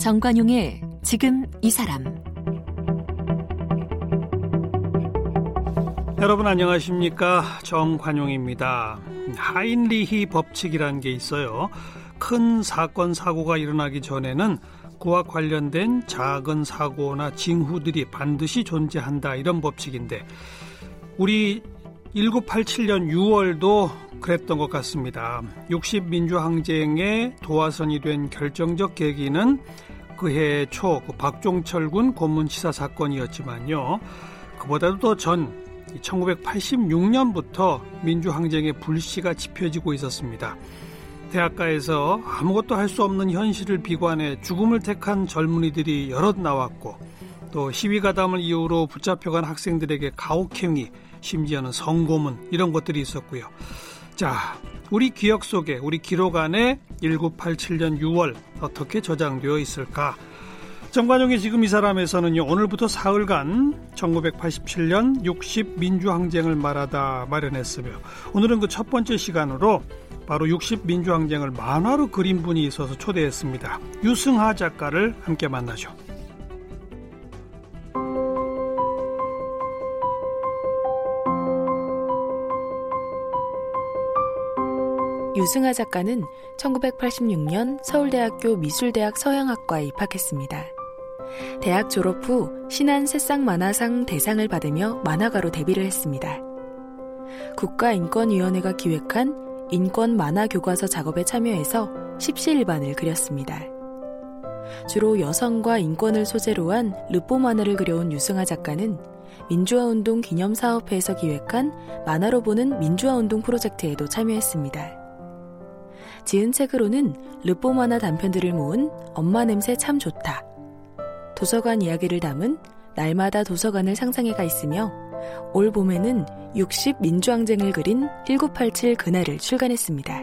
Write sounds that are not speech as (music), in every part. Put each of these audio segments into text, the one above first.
정관용의 지금 이 사람. 여러분 안녕하십니까? 정관용입니다. 하인리히 법칙이라는 게 있어요. 큰 사건 사고가 일어나기 전에는 그와 관련된 작은 사고나 징후들이 반드시 존재한다 이런 법칙인데 우리 1987년 6월도 그랬던 것 같습니다. 60 민주항쟁의 도화선이 된 결정적 계기는 그해 초 그 박종철 군 고문치사 사건이었지만요. 그보다도 더 전 1986년부터 민주항쟁의 불씨가 지펴지고 있었습니다. 대학가에서 아무것도 할 수 없는 현실을 비관해 죽음을 택한 젊은이들이 여럿 나왔고 또 시위가담을 이유로 붙잡혀간 학생들에게 가혹행위 심지어는 성고문 이런 것들이 있었고요. 자, 우리 기억 속에 우리 기록 안에 1987년 6월 어떻게 저장되어 있을까? 정관용의 지금 이 사람에서는요 오늘부터 사흘간 1987년 60 민주항쟁을 말하다 마련했으며 오늘은 그 첫 번째 시간으로 바로 60 민주항쟁을 만화로 그린 분이 있어서 초대했습니다. 유승하 작가를 함께 만나죠. 유승하 작가는 1986년 서울대학교 미술대학 서양학과에 입학했습니다. 대학 졸업 후 신한 새싹 만화상 대상을 받으며 만화가로 데뷔를 했습니다. 국가인권위원회가 기획한 인권 만화 교과서 작업에 참여해서 십시일반을 그렸습니다. 주로 여성과 인권을 소재로 한 르포 만화를 그려온 유승하 작가는 민주화운동 기념사업회에서 기획한 만화로 보는 민주화운동 프로젝트에도 참여했습니다. 지은 책으로는 르포 만화 단편들을 모은 엄마 냄새 참 좋다. 도서관 이야기를 담은 날마다 도서관을 상상해가 있으며 올 봄에는 60 민주항쟁을 그린 1987 그날을 출간했습니다.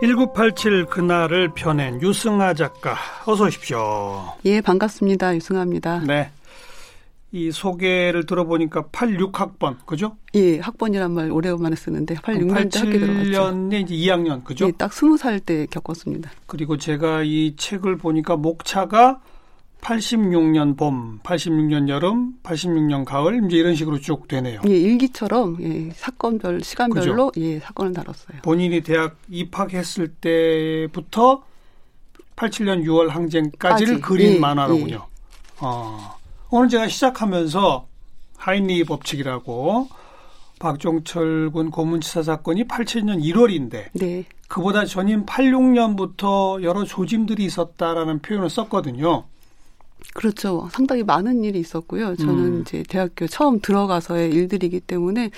1987 그날을 펴낸 유승아 작가 어서 오십시오. 예, 반갑습니다. 유승아입니다. 네. 이 소개를 들어보니까 86학번, 그죠? 예, 학번이란 말 오래간만에 쓰는데 86년 때 학교 들어갔죠. 87년에 이제 2학년, 그죠? 예, 딱 20살 때 겪었습니다. 그리고 제가 이 책을 보니까 목차가 86년 봄, 86년 여름, 86년 가을 이제 이런 식으로 쭉 되네요. 예, 일기처럼 예, 사건별 시간별로 그죠? 예, 사건을 다뤘어요. 본인이 대학 입학했을 때부터 87년 6월 항쟁까지를 까지. 그린 예, 만화로군요. 예. 어. 오늘 제가 시작하면서 하인리 법칙이라고 박종철 군 고문치사 사건이 87년 1월인데 네. 그보다 전인 86년부터 여러 조짐들이 있었다라는 표현을 썼거든요. 그렇죠. 상당히 많은 일이 있었고요. 저는 음. 이제 대학교 처음 들어가서의 일들이기 때문에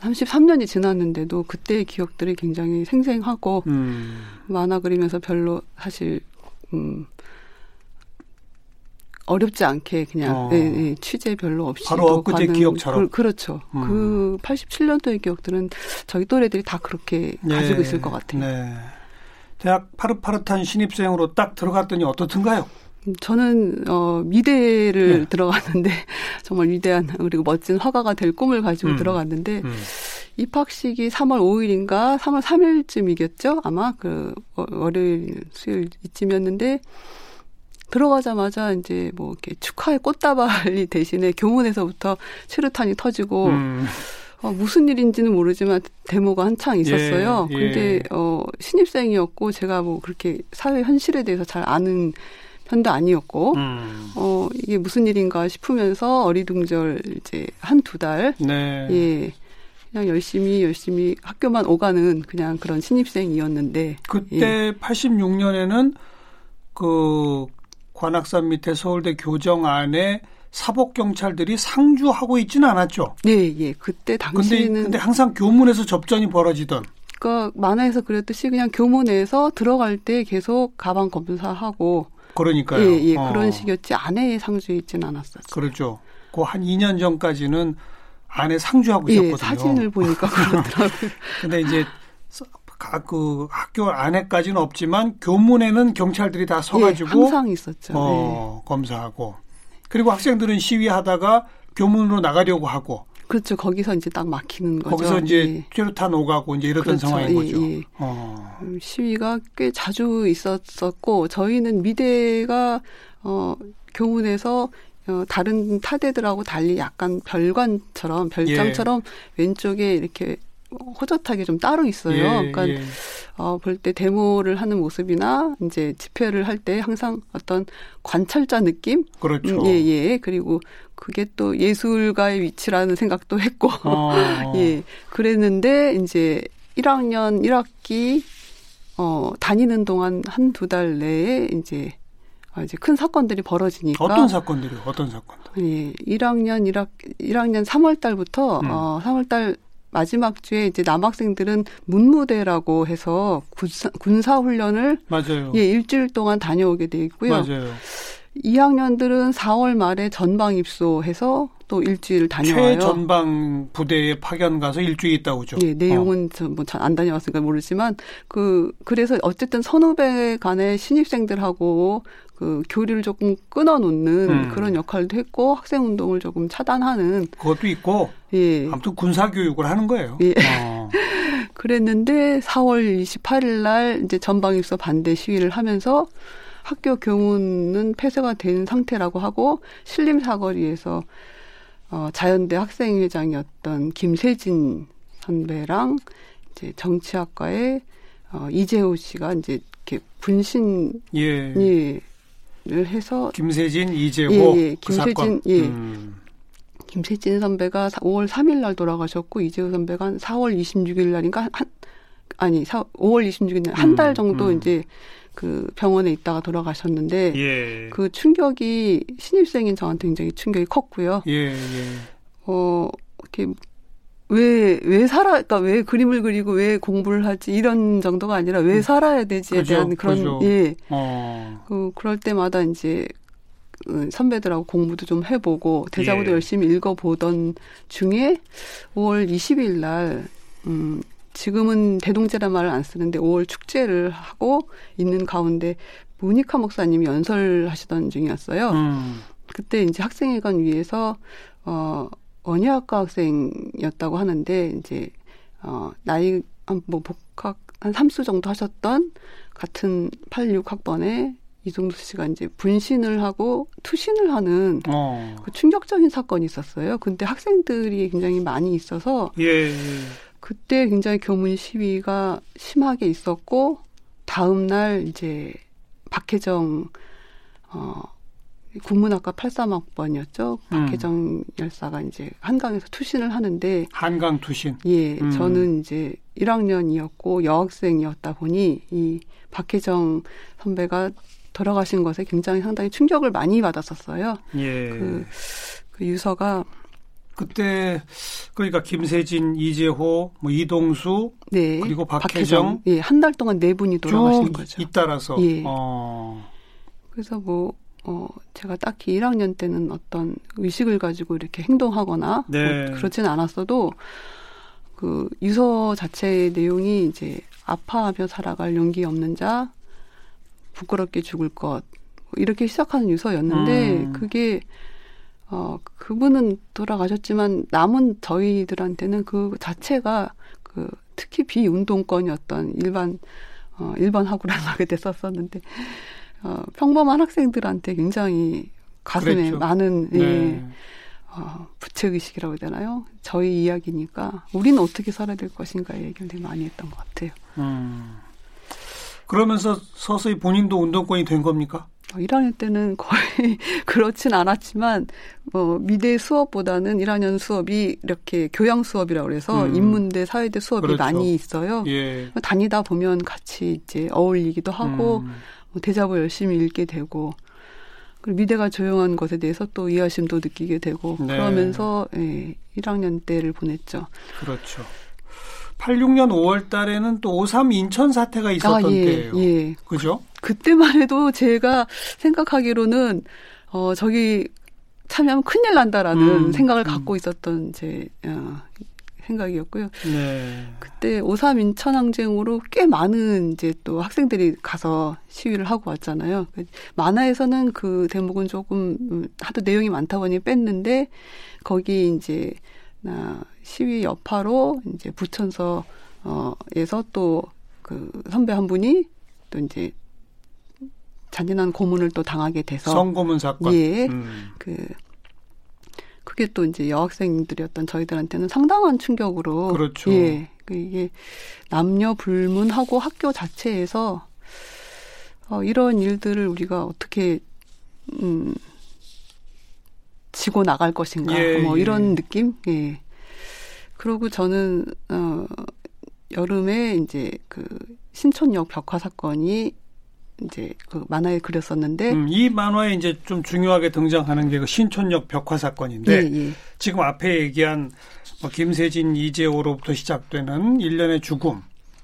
33년이 지났는데도 그때의 기억들이 굉장히 생생하고 음. 만화 그리면서 별로 사실 음 어렵지 않게 그냥 어. 예, 예, 취재 별로 없이 바로 엊그제 기억처럼 그, 렇죠 음. 그 87년도의 기억들은 저희 또래들이 다 그렇게 네. 가지고 있을 것 같아요. 네. 대학 파릇파릇한 신입생으로 딱 들어갔더니 어떻든가요? 저는 어 미대를 네. 들어갔는데 (laughs) 정말 위대한 그리고 멋진 화가가 될 꿈을 가지고 음. 들어갔는데 음. 입학식이 3월 5일인가 3월 3일쯤이겠죠 아마 그 월요일 수요일 이쯤이었는데 들어가자마자 이제 뭐 이렇게 축하의 꽃다발이 (laughs) 대신에 교문에서부터 최루탄이 터지고 음. 어, 무슨 일인지는 모르지만 데모가 한창 있었어요. 예, 예. 근데 어 신입생이었고 제가 뭐 그렇게 사회 현실에 대해서 잘 아는 편도 아니었고 음. 어 이게 무슨 일인가 싶으면서 어리둥절 이제 한 두 달. 네. 예. 그냥 열심히 열심히 학교만 오가는 그냥 그런 신입생이었는데 그때 예. 86년에는 그 관악산 밑에 서울대 교정 안에 사복 경찰들이 상주하고 있지는 않았죠. 네, 예. 그때 당시에는 근데, 근데 항상 교문에서 접전이 벌어지던. 그러니까 만화에서 그랬듯이 그냥 교문에서 들어갈 때 계속 가방 검사하고 그러니까요. 예, 예. 어. 그런 식이었지 안에 상주해 있지는 않았었죠. 그렇죠. 그 한 2년 전까지는 안에 상주하고 예, 있었거든요. 사진을 보니까 (laughs) 그렇더라고요. 근데 이제 그 학교 안에까지는 없지만 교문에는 경찰들이 다 서가지고 예, 항상 있었죠. 어, 네. 검사하고 그리고 학생들은 시위하다가 교문으로 나가려고 하고 그렇죠. 거기서 이제 딱 막히는 거죠. 거기서 이제 예. 뚜렷한 오가고 이제 이러던 그렇죠. 상황인 거죠. 예, 예. 어. 음, 시위가 꽤 자주 있었었고 저희는 미대가 어 교문에서 어, 다른 타대들하고 달리 약간 별관처럼 별장처럼 예. 왼쪽에 이렇게 호젓하게 좀 따로 있어요. 예, 그러니까 예. 어, 볼 때 데모를 하는 모습이나 이제 집회를 할 때 항상 어떤 관찰자 느낌? 그렇죠. 음, 예, 예. 그리고 그게 또 예술가의 위치라는 생각도 했고, 어. (laughs) 예. 그랬는데 이제 1학년 1학기 어, 다니는 동안 한 두 달 내에 이제 어, 이제 큰 사건들이 벌어지니까 어떤 사건들이 어떤 사건들? 예, 1학년 1학 1학년 3월 달부터 음. 어 3월 달 마지막 주에 이제 남학생들은 문무대라고 해서 군사, 군사 훈련을 맞아요. 예, 일주일 동안 다녀오게 돼 있고요. 맞아요. 2학년들은 4월 말에 전방 입소해서 또 일주일 다녀와요. 최전방 부대에 파견 가서 일주일 있다 오죠. 예, 내용은 어. 뭐잘 안 다녀왔으니까 모르지만 그 그래서 어쨌든 선후배 간의 신입생들하고 그 교류를 조금 끊어놓는 음. 그런 역할도 했고 학생 운동을 조금 차단하는 그것도 있고 예 아무튼 군사 교육을 하는 거예요. 예. 어. (laughs) 그랬는데 4월 28일 날 이제 전방 입소 반대 시위를 하면서 학교 교문은 폐쇄가 된 상태라고 하고 신림 사거리에서 어 자연대 학생회장이었던 김세진 선배랑 이제 정치학과의 어 이재호 씨가 이제 이렇게 분신 예. 예. 를 해서 김세진, 이재호 예, 예. 그 김세진 그 예. 음. 김세진 선배가 5월 3일 날 돌아가셨고 이재호 선배가 한 4월 26일 날인가 한 아니 4, 5월 26일 날 한달 음, 정도 음. 이제 그 병원에 있다가 돌아가셨는데 예. 그 충격이 신입생인 저한테 굉장히 충격이 컸고요. 예, 예. 어 이렇게 왜, 왜 살아, 그러니까 왜 그림을 그리고 왜 공부를 하지 이런 정도가 아니라 왜 음. 살아야 되지에 그죠, 대한 그런, 그죠. 예. 어. 그, 그럴 때마다 이제 그 선배들하고 공부도 좀 해보고 대자보도 예. 열심히 읽어보던 중에 5월 20일 날, 음, 지금은 대동제란 말을 안 쓰는데 5월 축제를 하고 있는 가운데 모니카 목사님이 연설하시던 중이었어요. 음. 그때 이제 학생회관 위에서 어 언어학과 학생이었다고 하는데 이제 어 나이 뭐 복학 한 삼수 정도 하셨던 같은 86학번에 이종수 씨가 이제 분신을 하고 투신을 하는 어. 그 충격적인 사건이 있었어요. 근데 학생들이 굉장히 많이 있어서 예, 예. 그때 굉장히 교문 시위가 심하게 있었고 다음 날 이제 박혜정 어 국문학과 83학번이었죠. 음. 박혜정 열사가 이제 한강에서 투신을 하는데 한강 투신. 예, 음. 저는 이제 1학년이었고 여학생이었다 보니 이 박혜정 선배가 돌아가신 것에 굉장히 상당히 충격을 많이 받았었어요. 예. 그, 그 유서가 그때 그러니까 김세진, 이재호, 뭐 이동수, 네. 그리고 박혜정, 박혜정. 예, 한 달 동안 네 분이 돌아가신 거죠. 잇따라서. 예. 어. 그래서 뭐 어, 제가 딱히 1학년 때는 어떤 의식을 가지고 이렇게 행동하거나 네. 뭐 그렇지는 않았어도 그 유서 자체의 내용이 이제 아파하며 살아갈 용기 없는 자, 부끄럽게 죽을 것뭐 이렇게 시작하는 유서였는데 음. 그게 어 그분은 돌아가셨지만 남은 저희들한테는 그 자체가 그 특히 비운동권이었던 일반 어 일반 학우라는 말을 됐었었는데 어, 평범한 학생들한테 굉장히 가슴에 그랬죠. 많은 예, 네. 어, 부채의식이라고 해야 되나요? 저희 이야기니까 우리는 어떻게 살아야 될 것인가에 얘기를 되게 많이 했던 것 같아요. 음. 그러면서 서서히 본인도 운동권이 된 겁니까? 1학년 어, 때는 (laughs) 거의 그렇진 않았지만 뭐 미대 수업보다는 1학년 수업이 이렇게 교양 수업이라고 그래서 음. 인문대 사회대 수업이 그렇죠. 많이 있어요. 예. 다니다 보면 같이 이제 어울리기도 하고 음. 뭐 대자보 열심히 읽게 되고 그리고 미대가 조용한 것에 대해서 또 이해심도 느끼게 되고 네. 그러면서 예, 1학년 때를 보냈죠. 그렇죠. 86년 5월 달에는 또 53 인천 사태가 있었던 아, 예, 때예요. 예. 그죠? 그, 그때만 해도 제가 생각하기로는 어 저기 참여하면 큰일 난다라는 음, 생각을 음. 갖고 있었던 제 어, 생각이었고요. 네. 그때 오삼 인천 항쟁으로 꽤 많은 이제 또 학생들이 가서 시위를 하고 왔잖아요. 만화에서는 그 대목은 조금 하도 내용이 많다 보니 뺐는데 거기 이제 어, 시위 여파로 이제 부천서 어에서 또 그 선배 한 분이 또 이제 잔인한 고문을 또 당하게 돼서 성고문 사건. 예. 음. 그 그게 또 이제 여학생들이었던 저희들한테는 상당한 충격으로 그렇죠. 예. 그 이게 남녀 불문하고 학교 자체에서 어 이런 일들을 우리가 어떻게 음 지고 나갈 것인가 예, 뭐 예. 이런 느낌 예 그리고 저는 어 여름에 이제 그 신촌역 벽화 사건이 이제 그 만화에 그렸었는데 음, 이 만화에 이제 좀 중요하게 등장하는 게 그 신촌역 벽화 사건인데 예, 예. 지금 앞에 얘기한 뭐 김세진 이재호로부터 시작되는 일련의 죽음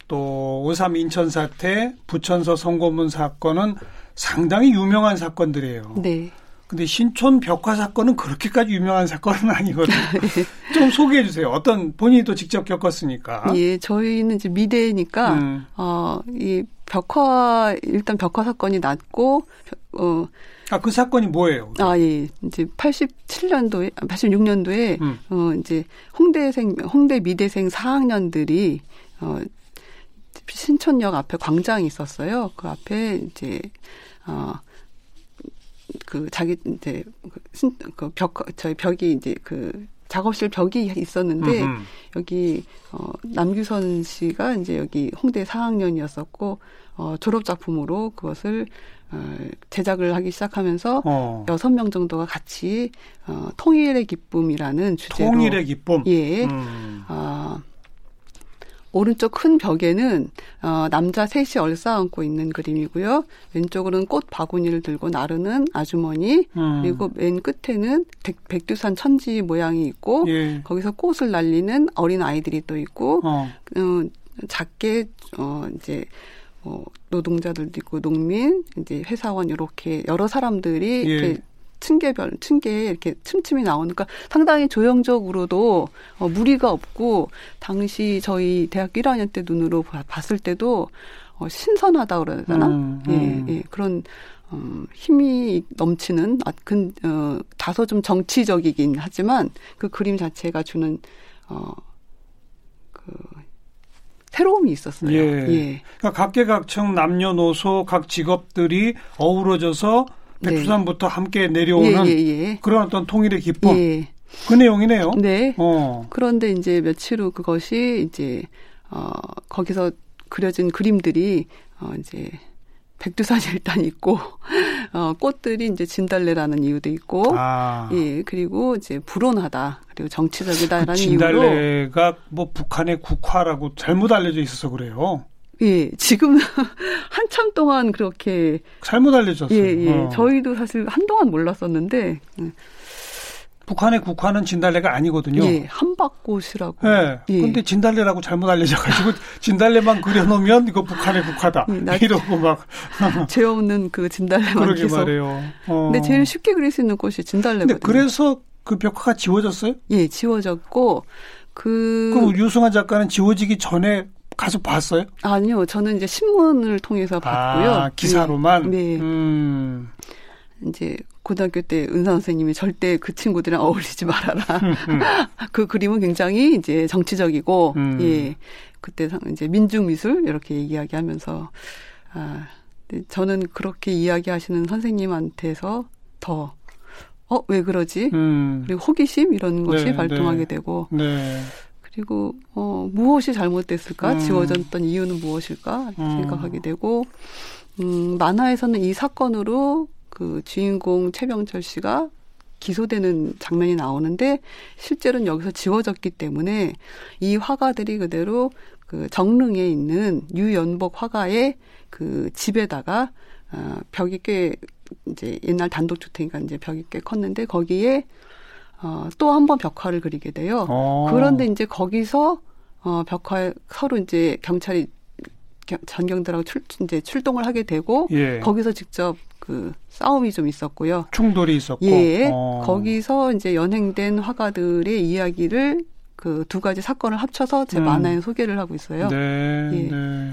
또 오삼 인천 사태 부천서 성고문 사건은 상당히 유명한 사건들이에요. 네. 근데 신촌 벽화 사건은 그렇게까지 유명한 사건은 아니거든요. (laughs) 좀 소개해 주세요. 어떤 본인이 또 직접 겪었으니까. 예, 저희는 이제 미대니까 음. 어, 이 벽화 일단 벽화 사건이 났고 어, 아, 그 사건이 뭐예요? 아, 예. 이제 87년도에 86년도에 음. 어, 이제 홍대생 홍대 미대생 4학년들이 어 신촌역 앞에 광장이 있었어요. 그 앞에 이제 어 그 자기 이제 그벽 저희 벽이 이제 그 작업실 벽이 있었는데 음흠. 여기 어 남규선 씨가 이제 여기 홍대 4학년이었었고 어 졸업 작품으로 그것을 어 제작을 하기 시작하면서 어. 여섯 명 정도가 같이 어 통일의 기쁨이라는 주제로 통일의 기쁨. 예. 음. 어, 오른쪽 큰 벽에는 어, 남자 셋이 얼싸안고 있는 그림이고요. 왼쪽으로는 꽃 바구니를 들고 나르는 아주머니 음. 그리고 맨 끝에는 백, 백두산 천지 모양이 있고 예. 거기서 꽃을 날리는 어린 아이들이 또 있고 어. 어, 작게 어 이제 뭐 노동자들도 있고 농민 이제 회사원 이렇게 여러 사람들이 예. 이렇게 층계별 층계에 이렇게 틈틈이 나오니까 상당히 조형적으로도 어, 무리가 없고 당시 저희 대학교 1학년 때 눈으로 봐- 봤을 때도 어, 신선하다 그래야 되나? 음, 음. 예, 예, 그런 어, 힘이 넘치는 아, 근, 어, 다소 좀 정치적이긴 하지만 그 그림 자체가 주는 어, 그 새로움이 있었어요. 예. 예. 그러니까 각계각층 남녀노소 각 직업들이 어우러져서 네. 백두산부터 함께 내려오는 예, 예, 예. 그런 어떤 통일의 기쁨 예. 그 내용이네요. 네. 어. 그런데 이제 며칠 후 그것이 이제 어 거기서 그려진 그림들이 어 이제 백두산이 (laughs) 일단 있고 어 꽃들이 이제 진달래라는 이유도 있고 아. 예 그리고 이제 불온하다 그리고 그 정치적이다라는 이유로 진달래가 뭐 북한의 국화라고 잘못 알려져 있어서 그래요. 예 지금 (laughs) 한참 동안 그렇게 잘못 알려졌어요. 예 예 어. 저희도 사실 한동안 몰랐었는데 북한의 국화는 진달래가 아니거든요. 예 한박꽃이라고 예. 예. 근데 진달래라고 잘못 알려져가지고 (laughs) 진달래만 그려놓으면 이거 북한의 국화다. 예, 나- 이러고 막 (laughs) 죄 없는 그 진달래만 그러게 계속 말해요. 어. 근데 제일 쉽게 그릴 수 있는 꽃이 진달래거든요. 근데 그래서 그 벽화가 지워졌어요? 예, 지워졌고 그 그럼 유승환 작가는 지워지기 전에 가서 봤어요? 아니요, 저는 이제 신문을 통해서 봤고요. 아, 기사로만? 네. 음. 예, 이제 고등학교 때 은사 선생님이 절대 그 친구들이랑 어울리지 말아라. (laughs) 그 그림은 굉장히 이제 정치적이고 음. 예. 그때 상- 이제 민중 미술 이렇게 이야기하면서 아, 근데 저는 그렇게 이야기하시는 선생님한테서 더 어, 왜 그러지? 음. 그리고 호기심 이런 것이 네, 발동하게 네. 되고 네. 그리고 어 무엇이 잘못됐을까? 음. 지워졌던 이유는 무엇일까? 음. 생각하게 되고 음 만화에서는 이 사건으로 그 주인공 최병철 씨가 기소되는 장면이 나오는데 실제로는 여기서 지워졌기 때문에 이 화가들이 그대로 그 정릉에 있는 유연복 화가의 그 집에다가 어, 벽이 꽤 이제 옛날 단독주택이니까 이제 벽이 꽤 컸는데 거기에 어, 또 한 번 벽화를 그리게 돼요. 어. 그런데 이제 거기서 어 벽화에 서로 이제 경찰이 겨- 전경들하고 출 이제 출동을 하게 되고 예. 거기서 직접 그 싸움이 좀 있었고요. 충돌이 있었고. 예. 어. 거기서 이제 연행된 화가들의 이야기를 그 두 가지 사건을 합쳐서 제 음. 만화에 소개를 하고 있어요. 네. 예. 네.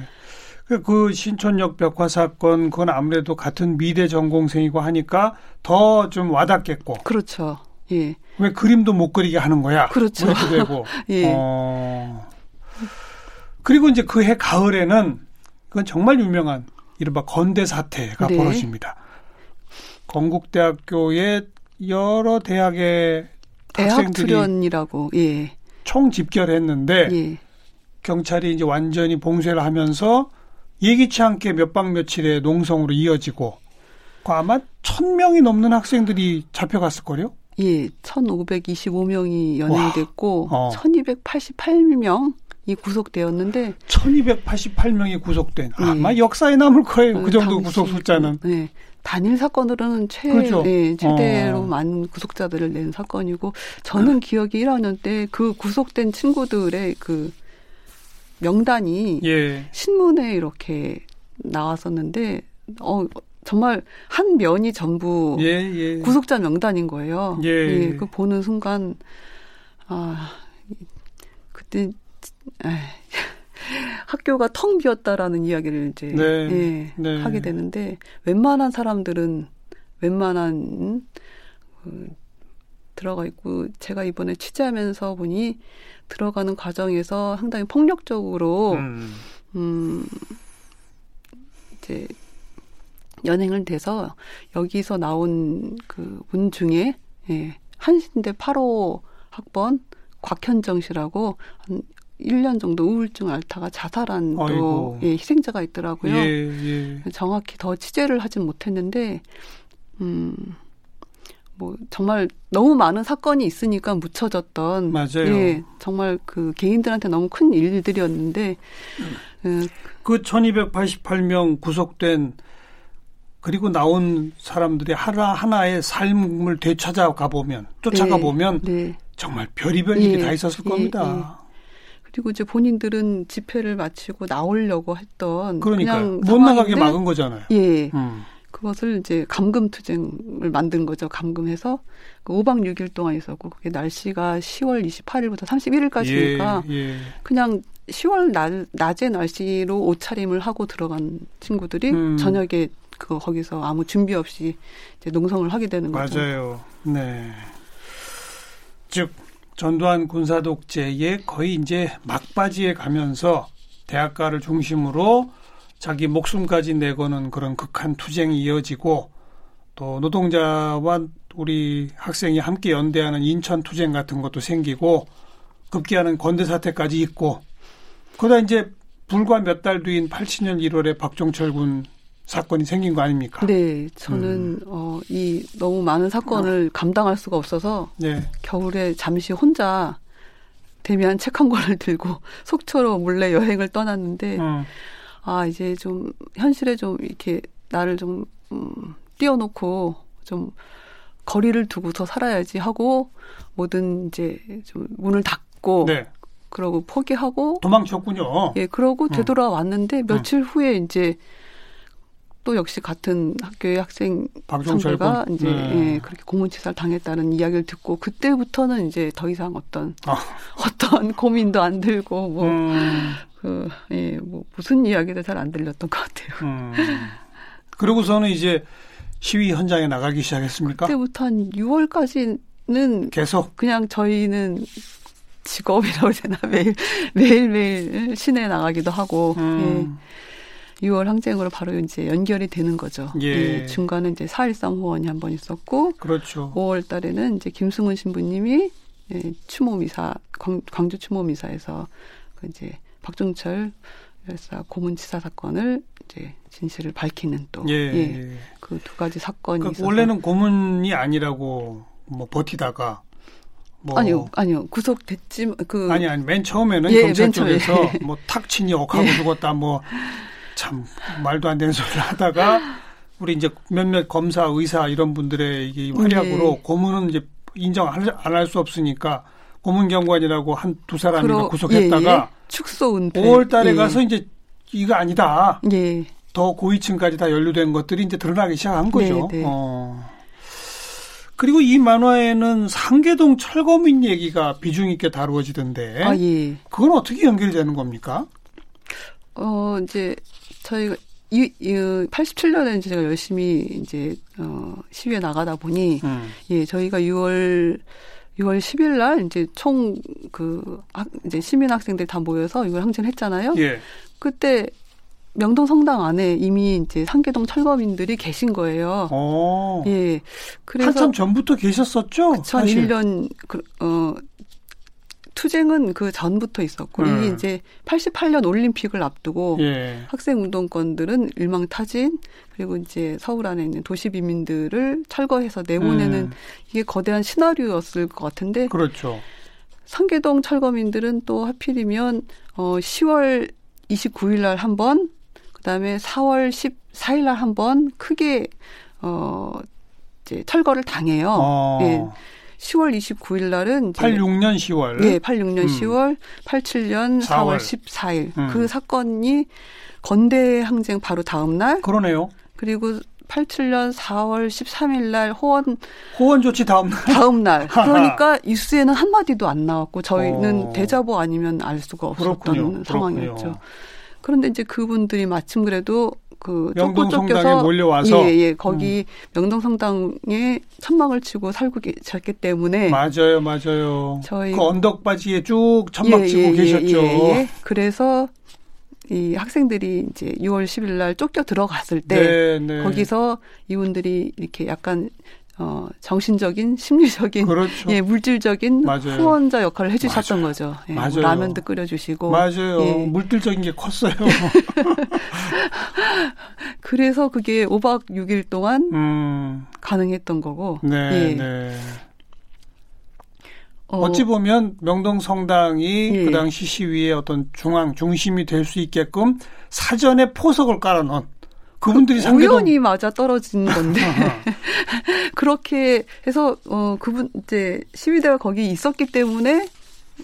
그- 그 신촌역 벽화 사건 그건 아무래도 같은 미대 전공생이고 하니까 더 좀 와닿겠고. 그렇죠. 예. 왜 그림도 못 그리게 하는 거야? 그렇죠. 이렇게 되고. (laughs) 예. 어. 그리고 이제 그 해 가을에는 그건 정말 유명한 이른바 건대 사태가 네. 벌어집니다. 건국대학교의 여러 대학의 대학 학생들이 투련이라고 예. 총 집결했는데 예. 경찰이 이제 완전히 봉쇄를 하면서 예기치 않게 몇 박 며칠의 농성으로 이어지고 그 아마 천 명이 넘는 학생들이 잡혀갔을 거요. 예, 1,525명이 와. 연행됐고 어. 1,288명이 구속되었는데 1288명이 구속된 예. 아마 역사에 남을 거예요. 그 정도 당시 구속 숫자는. 그, 네. 단일 사건으로는 최, 그렇죠. 예, 최대로 어. 많은 구속자들을 낸 사건이고 저는 기억이 1학년 때 그 구속된 친구들의 그 명단이 예. 신문에 이렇게 나왔었는데 어 정말 한 면이 전부 예, 예. 구속자 명단인 거예요. 예. 그 보는 순간 아 그때 에이, (laughs) 학교가 텅 비었다라는 이야기를 이제 네. 예, 네. 하게 되는데 웬만한 사람들은 웬만한 그, 들어가 있고 제가 이번에 취재하면서 보니 들어가는 과정에서 상당히 폭력적으로 음. 음, 이제 연행을 돼서 여기서 나온 그분 중에 예, 한신대 8호 학번 곽현정 씨라고 한 1년 정도 우울증 앓다가 자살한 또. 예, 희생자가 있더라고요. 예, 예. 정확히 더 취재를 하진 못했는데 음. 뭐 정말 너무 많은 사건이 있으니까 묻혀졌던 맞아요. 예, 정말 그 개인들한테 너무 큰 일들이었는데 예, 그 1288명 구속된 그리고 나온 사람들이 하나 하나의 삶을 되찾아가 보면 쫓아가 네, 보면 네. 정말 별의별 일이 예, 다 있었을 예, 겁니다. 그리고 이제 본인들은 집회를 마치고 나오려고 했던 그러니까 못 나가게 막은 거잖아요. 예. 음. 그것을 이제 감금 투쟁을 만든 거죠. 감금해서 그 5박 6일 동안 있었고 그게 날씨가 10월 28일부터 31일까지니까 예, 예. 그냥 10월 날, 낮의 날씨로 옷차림을 하고 들어간 친구들이 음. 저녁에 그 거기서 아무 준비 없이 이제 농성을 하게 되는 거죠. 맞아요. 네. 즉 전두환 군사 독재의 거의 이제 막바지에 가면서 대학가를 중심으로 자기 목숨까지 내거는 그런 극한 투쟁이 이어지고 또 노동자와 우리 학생이 함께 연대하는 인천 투쟁 같은 것도 생기고 급기야는 건대 사태까지 있고 그러다 이제 불과 몇 달 뒤인 87년 1월에 박종철 군 사건이 생긴 거 아닙니까? 네, 저는 음. 어, 이 너무 많은 사건을 감당할 수가 없어서 네. 겨울에 잠시 혼자 데미안 책한 권을 들고 (laughs) 속초로 몰래 여행을 떠났는데 음. 아 이제 좀 현실에 좀 이렇게 나를 좀 음, 띄워놓고 좀 거리를 두고서 살아야지 하고 모든 이제 좀 문을 닫고 네. 그러고 포기하고 도망쳤군요. 예 그러고 음. 되돌아왔는데 며칠 후에 이제 또 역시 같은 학교의 학생 군. 이제 네. 예, 그렇게 고문치사를 당했다는 이야기를 듣고 그때부터는 이제 더 이상 어떤 아. (laughs) 어떤 고민도 안 들고 뭐 음, 그, 예, 뭐, 무슨 이야기도 잘 안 들렸던 것 같아요. 음. 그러고서는 이제 시위 현장에 나가기 시작했습니까? 그때부터 한 6월까지는 계속. 그냥 저희는 직업이라고 해야 되나, (laughs) 매일, 매일 매일 시내에 나가기도 하고, 음, 예, 6월 항쟁으로 바로 이제 연결이 되는 거죠. 예. 중간에 이제 4.13 호원이 한 번 있었고, 그렇죠. 5월 달에는 이제 김승훈 신부님이 예, 추모 미사, 광, 광주 추모 미사에서 그 이제 박종철 열사 고문 치사 사건을 이제 진실을 밝히는 또 예. 예, 그 두 가지 사건이 그러니까 있어서 원래는 고문이 아니라고 뭐 버티다가 뭐 아니요 아니요 구속됐지 그 아니 아니 맨 처음에는 예, 경찰 맨 처음에. 쪽에서 뭐탁 치니 억하고 (laughs) 죽었다 뭐 참 말도 안 되는 소리를 하다가 우리 이제 몇몇 검사 의사 이런 분들의 이게 활약으로 네. 고문은 이제 인정 안 할 수 없으니까 고문 경관이라고 한 두 사람이 구속했다가 예, 예. 축소 은폐 5월 달에 예. 가서 이제 이거 아니다. 예 더 고위층까지 다 연루된 것들이 이제 드러나기 시작한 거죠. 네, 네. 어. 그리고 이 만화에는 상계동 철거민 얘기가 비중 있게 다루어지던데 아 예. 그건 어떻게 연결되는 겁니까? 어 이제 저희가 이, 이 87년에 이제 제가 열심히 이제 어 시위에 나가다 보니 음. 예, 저희가 6월 6월 10일 날 이제 총 그 이제 시민 학생들 다 모여서 이걸 항진했잖아요. 예. 그때 명동 성당 안에 이미 이제 상계동 철거민들이 계신 거예요. 어. 예. 그래서 한참 전부터 계셨었죠? 사실. 2001년 그, 어 투쟁은 그 전부터 있었고 음. 이게 이제 88년 올림픽을 앞두고 예. 학생 운동권들은 일망타진 그리고 이제 서울 안에 있는 도시 비민들을 철거해서 내보내는 음. 이게 거대한 시나리오였을 것 같은데 그렇죠. 상계동 철거민들은 또 하필이면 어 10월 29일 날 한 번, 그다음에 4월 14일 날 한 번 크게 어 이제 철거를 당해요. 어. 예. 10월 29일 날은 이제 86년 10월. 네, 86년 음. 10월, 87년 4월. 4월 14일. 음. 그 사건이 건대 항쟁 바로 다음 날 그러네요. 그리고 87년 4월 13일 날 호원 호원 조치 다음 날. 다음 날. 그러니까 뉴스에는 한 마디도 안 나왔고 저희는 어. 대자보 아니면 알 수가 없었던 그렇군요. 상황이었죠. 그렇군요. 그런데 이제 그분들이 마침 그래도 그 명동 성당에 몰려와서 음. 예, 예. 거기 명동 성당에 천막을 치고 살고 계셨기 때문에 맞아요, 맞아요. 저희 그 언덕 바지에 쭉 천막 예, 치고 예, 계셨죠. 예, 예, 예. 그래서 이 학생들이 이제 6월 10일 날 쫓겨 들어갔을 때 네, 네. 거기서 이분들이 이렇게 약간 어 정신적인 (laughs) 심리적인 그렇죠. 예 물질적인 맞아요. 후원자 역할을 해주셨던 맞아요. 거죠. 예, 맞아요. 라면도 끓여주시고 맞아요. 예. 물질적인 게 컸어요. (laughs) 그래서 그게 5박 6일 동안 음, 가능했던 거고. 네, 예. 네. 어, 어찌 보면 명동 성당이 예. 그 당시 시위의 어떤 중앙 중심이 될 수 있게끔 사전에 포석을 깔아놓은 그분들이 상계동 우연히 맞아 떨어진 건데. (laughs) 그렇게 해서 어 그분 이제 시위대가 거기 있었기 때문에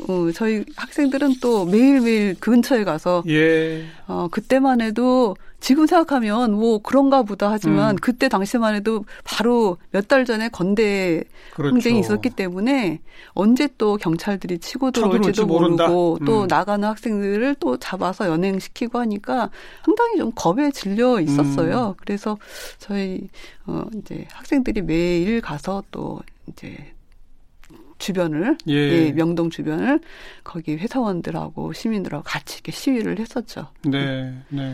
어 저희 학생들은 또 매일매일 그 근처에 가서 예, 어 그때만 해도 지금 생각하면 뭐 그런가 보다 하지만 음. 그때 당시만 해도 바로 몇 달 전에 건대 그렇죠. 항쟁이 있었기 때문에 언제 또 경찰들이 치고 들어올지도. 모르고 또 음. 나가는 학생들을 또 잡아서 연행시키고 하니까 상당히 좀 겁에 질려 있었어요. 음. 그래서 저희 어 이제 학생들이 매일 가서 또 이제 주변을 예. 예, 명동 주변을 거기 회사원들하고 시민들하고 같이 이렇게 시위를 했었죠. 네, 네.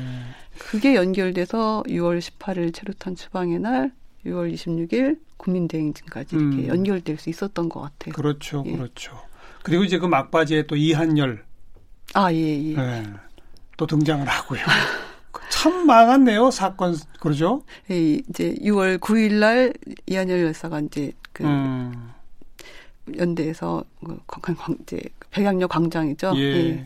그게 연결돼서 6월 18일 체류탄 추방의 날, 6월 26일 국민대행진까지 이렇게 음. 연결될 수 있었던 것 같아요. 그렇죠, 예. 그렇죠. 그리고 이제 그 막바지에 또 이한열 아, 예, 예. 예, 또 등장을 하고요. (laughs) 참 많았네요 사건 그러죠? 예, 이제 6월 9일 날 이한열 열사가 이제 그 음, 연대에서 그 광- 광- 이제 백양역 광장이죠. 예.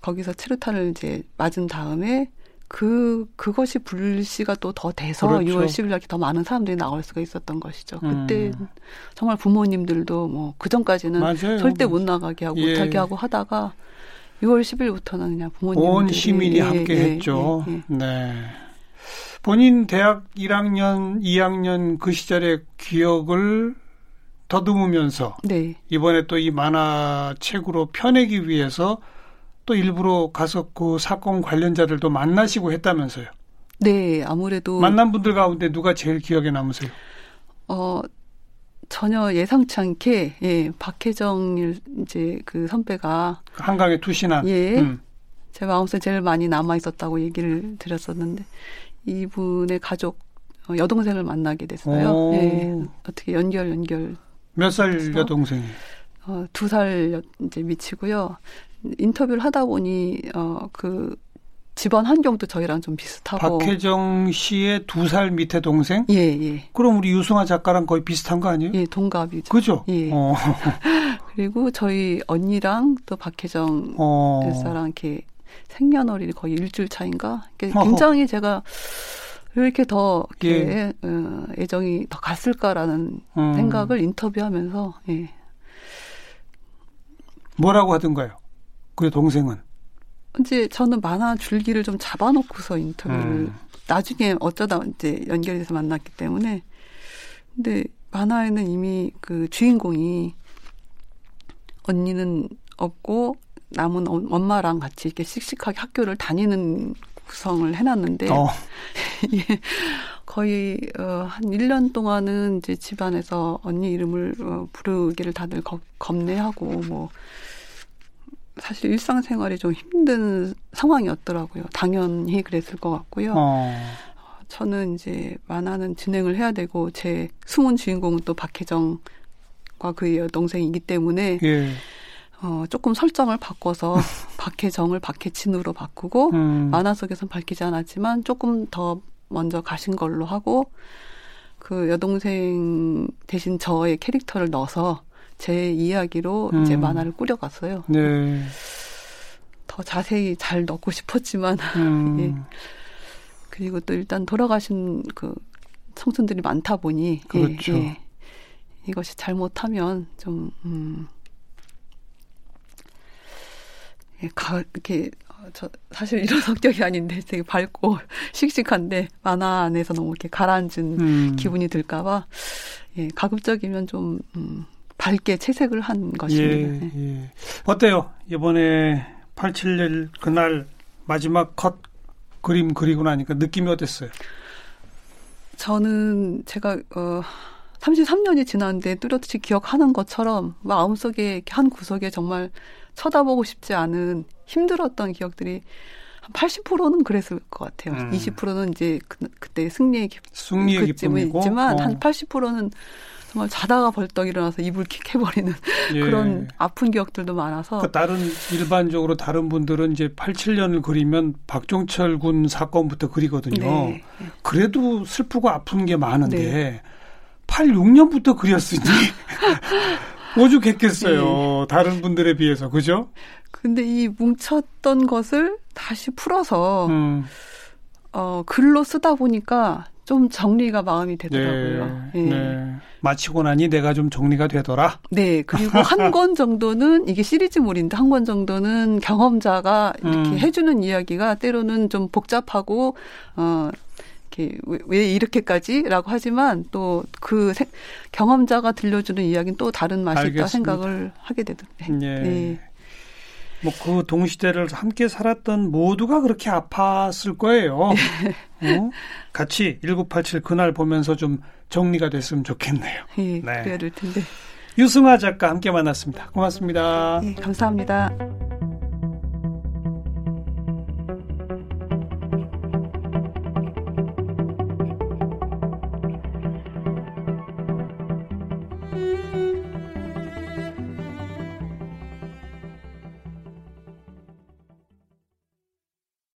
거기서 체류탄을 이제 맞은 다음에 그 그것이 불씨가 또 더 돼서 그렇죠. 6월 10일 날더 많은 사람들이 나올 수가 있었던 것이죠. 음. 그때 정말 부모님들도 뭐 그 전까지는 맞아요. 절대 못 나가게 하고 예. 못하게 하고 하다가 6월 10일부터는 그냥 부모님들이 온 시민이 예, 함께 예, 했죠. 예, 예. 네. 본인 대학 1학년, 2학년 그 시절의 기억을 더듬으면서 네. 이번에 또 이 만화책으로 펴내기 위해서 또 일부러 가서 그 사건 관련자들도 만나시고 했다면서요. 네, 아무래도 만난 분들 가운데 누가 제일 기억에 남으세요? 어 전혀 예상치 않게 예, 박혜정 이제 그 선배가 그 한강에 투신한. 예. 음. 제 마음속에 제일 많이 남아 있었다고 얘기를 드렸었는데 이분의 가족 어, 여동생을 만나게 됐어요. 오. 예. 어떻게 연결 연결 몇 살? 여동생이? 어, 두살 이제 미치고요. 인터뷰를 하다 보니 어, 그 집안 환경도 저희랑 좀 비슷하고 박혜정 씨의 두 살 밑에 동생? 예, 예. 그럼 우리 유승아 작가랑 거의 비슷한 거 아니에요? 예, 동갑이죠. 그죠? 예. 어. (laughs) 그리고 저희 언니랑 또 박혜정 어. 열사랑 이렇게 생년월일이 거의 일주일 차인가? 어허. 굉장히 제가 왜 이렇게 더 이렇게 예. 어, 애정이 더 갔을까라는 음. 생각을 인터뷰하면서 예. 뭐라고 하던가요? 그 동생은. 이제 저는 만화 줄기를 좀 잡아놓고서 인터뷰를 음. 나중에 어쩌다 이제 연결해서 만났기 때문에 근데 만화에는 이미 그 주인공이 언니는 없고 남은 엄- 엄마랑 같이 이렇게 씩씩하게 학교를 다니는 구성을 해놨는데 어. (laughs) 예, 거의 어, 한 1년 동안은 이제 집안에서 언니 이름을 어, 부르기를 다들 겁, 겁내하고 뭐 사실 일상생활이 좀 힘든 상황이었더라고요. 당연히 그랬을 것 같고요. 어. 저는 이제 만화는 진행을 해야 되고 제 숨은 주인공은 또 박혜정과 그의 여동생이기 때문에 예. 어, 조금 설정을 바꿔서 (laughs) 박혜정을 박혜진으로 바꾸고 음. 만화 속에선 밝히지 않았지만 조금 더 먼저 가신 걸로 하고 그 여동생 대신 저의 캐릭터를 넣어서 제 이야기로 음. 이제 만화를 꾸려갔어요. 네. 더 자세히 잘 넣고 싶었지만 음. (laughs) 예. 그리고 또 일단 돌아가신 그 청춘들이 많다 보니 예, 그렇죠. 예, 예. 이것이 잘못하면 좀 음. 예, 가, 이렇게 저 사실 (laughs) 이런 성격이 아닌데 되게 밝고 (laughs) 씩씩한데 만화 안에서 너무 이렇게 가라앉은 음. 기분이 들까봐 예, 가급적이면 좀 음, 밝게 채색을 한 것입니다. 예, 네. 예. 어때요? 이번에 87일 그날 마지막 컷 그림 그리고 나니까 느낌이 어땠어요? 저는 제가 어 33년이 지났는데 뚜렷이 기억하는 것처럼 마음속에 한 구석에 정말 쳐다보고 싶지 않은 힘들었던 기억들이 한 80%는 그랬을 것 같아요. 음. 20%는 이제 그, 때 승리의 승리의 기쁨이 있지만 어. 한 80%는 정말 자다가 벌떡 일어나서 이불 킥 해버리는 (laughs) 예. 그런 아픈 기억들도 많아서. 그 다른 일반적으로 다른 분들은 이제 87년을 그리면 박종철 군 사건부터 그리거든요. 네. 그래도 슬프고 아픈 게 많은데 네. 86년부터 그렸으니 (laughs) 오죽했겠어요. 네. 다른 분들에 비해서 그죠? 근데 이 뭉쳤던 것을 다시 풀어서 음. 어 글로 쓰다 보니까 좀 정리가 마음이 되더라고요. 네, 네. 네. 마치고 나니 내가 좀 정리가 되더라. 네, 그리고 (laughs) 한 권 정도는 이게 시리즈물인데 한 권 정도는 경험자가 이렇게 음. 해주는 이야기가 때로는 좀 복잡하고 어 이렇게 왜 이렇게까지라고 하지만 또 그 경험자가 들려주는 이야기는 또 다른 맛이 알겠습니다. 있다 생각을 하게 되던데. 네. 네. 뭐 그 동시대를 함께 살았던 모두가 그렇게 아팠을 거예요. (laughs) 어? 같이 1987 그날 보면서 좀 정리가 됐으면 좋겠네요. 예, 네. 그래야 될 텐데. 유승아 작가 함께 만났습니다. 고맙습니다. 예, 감사합니다.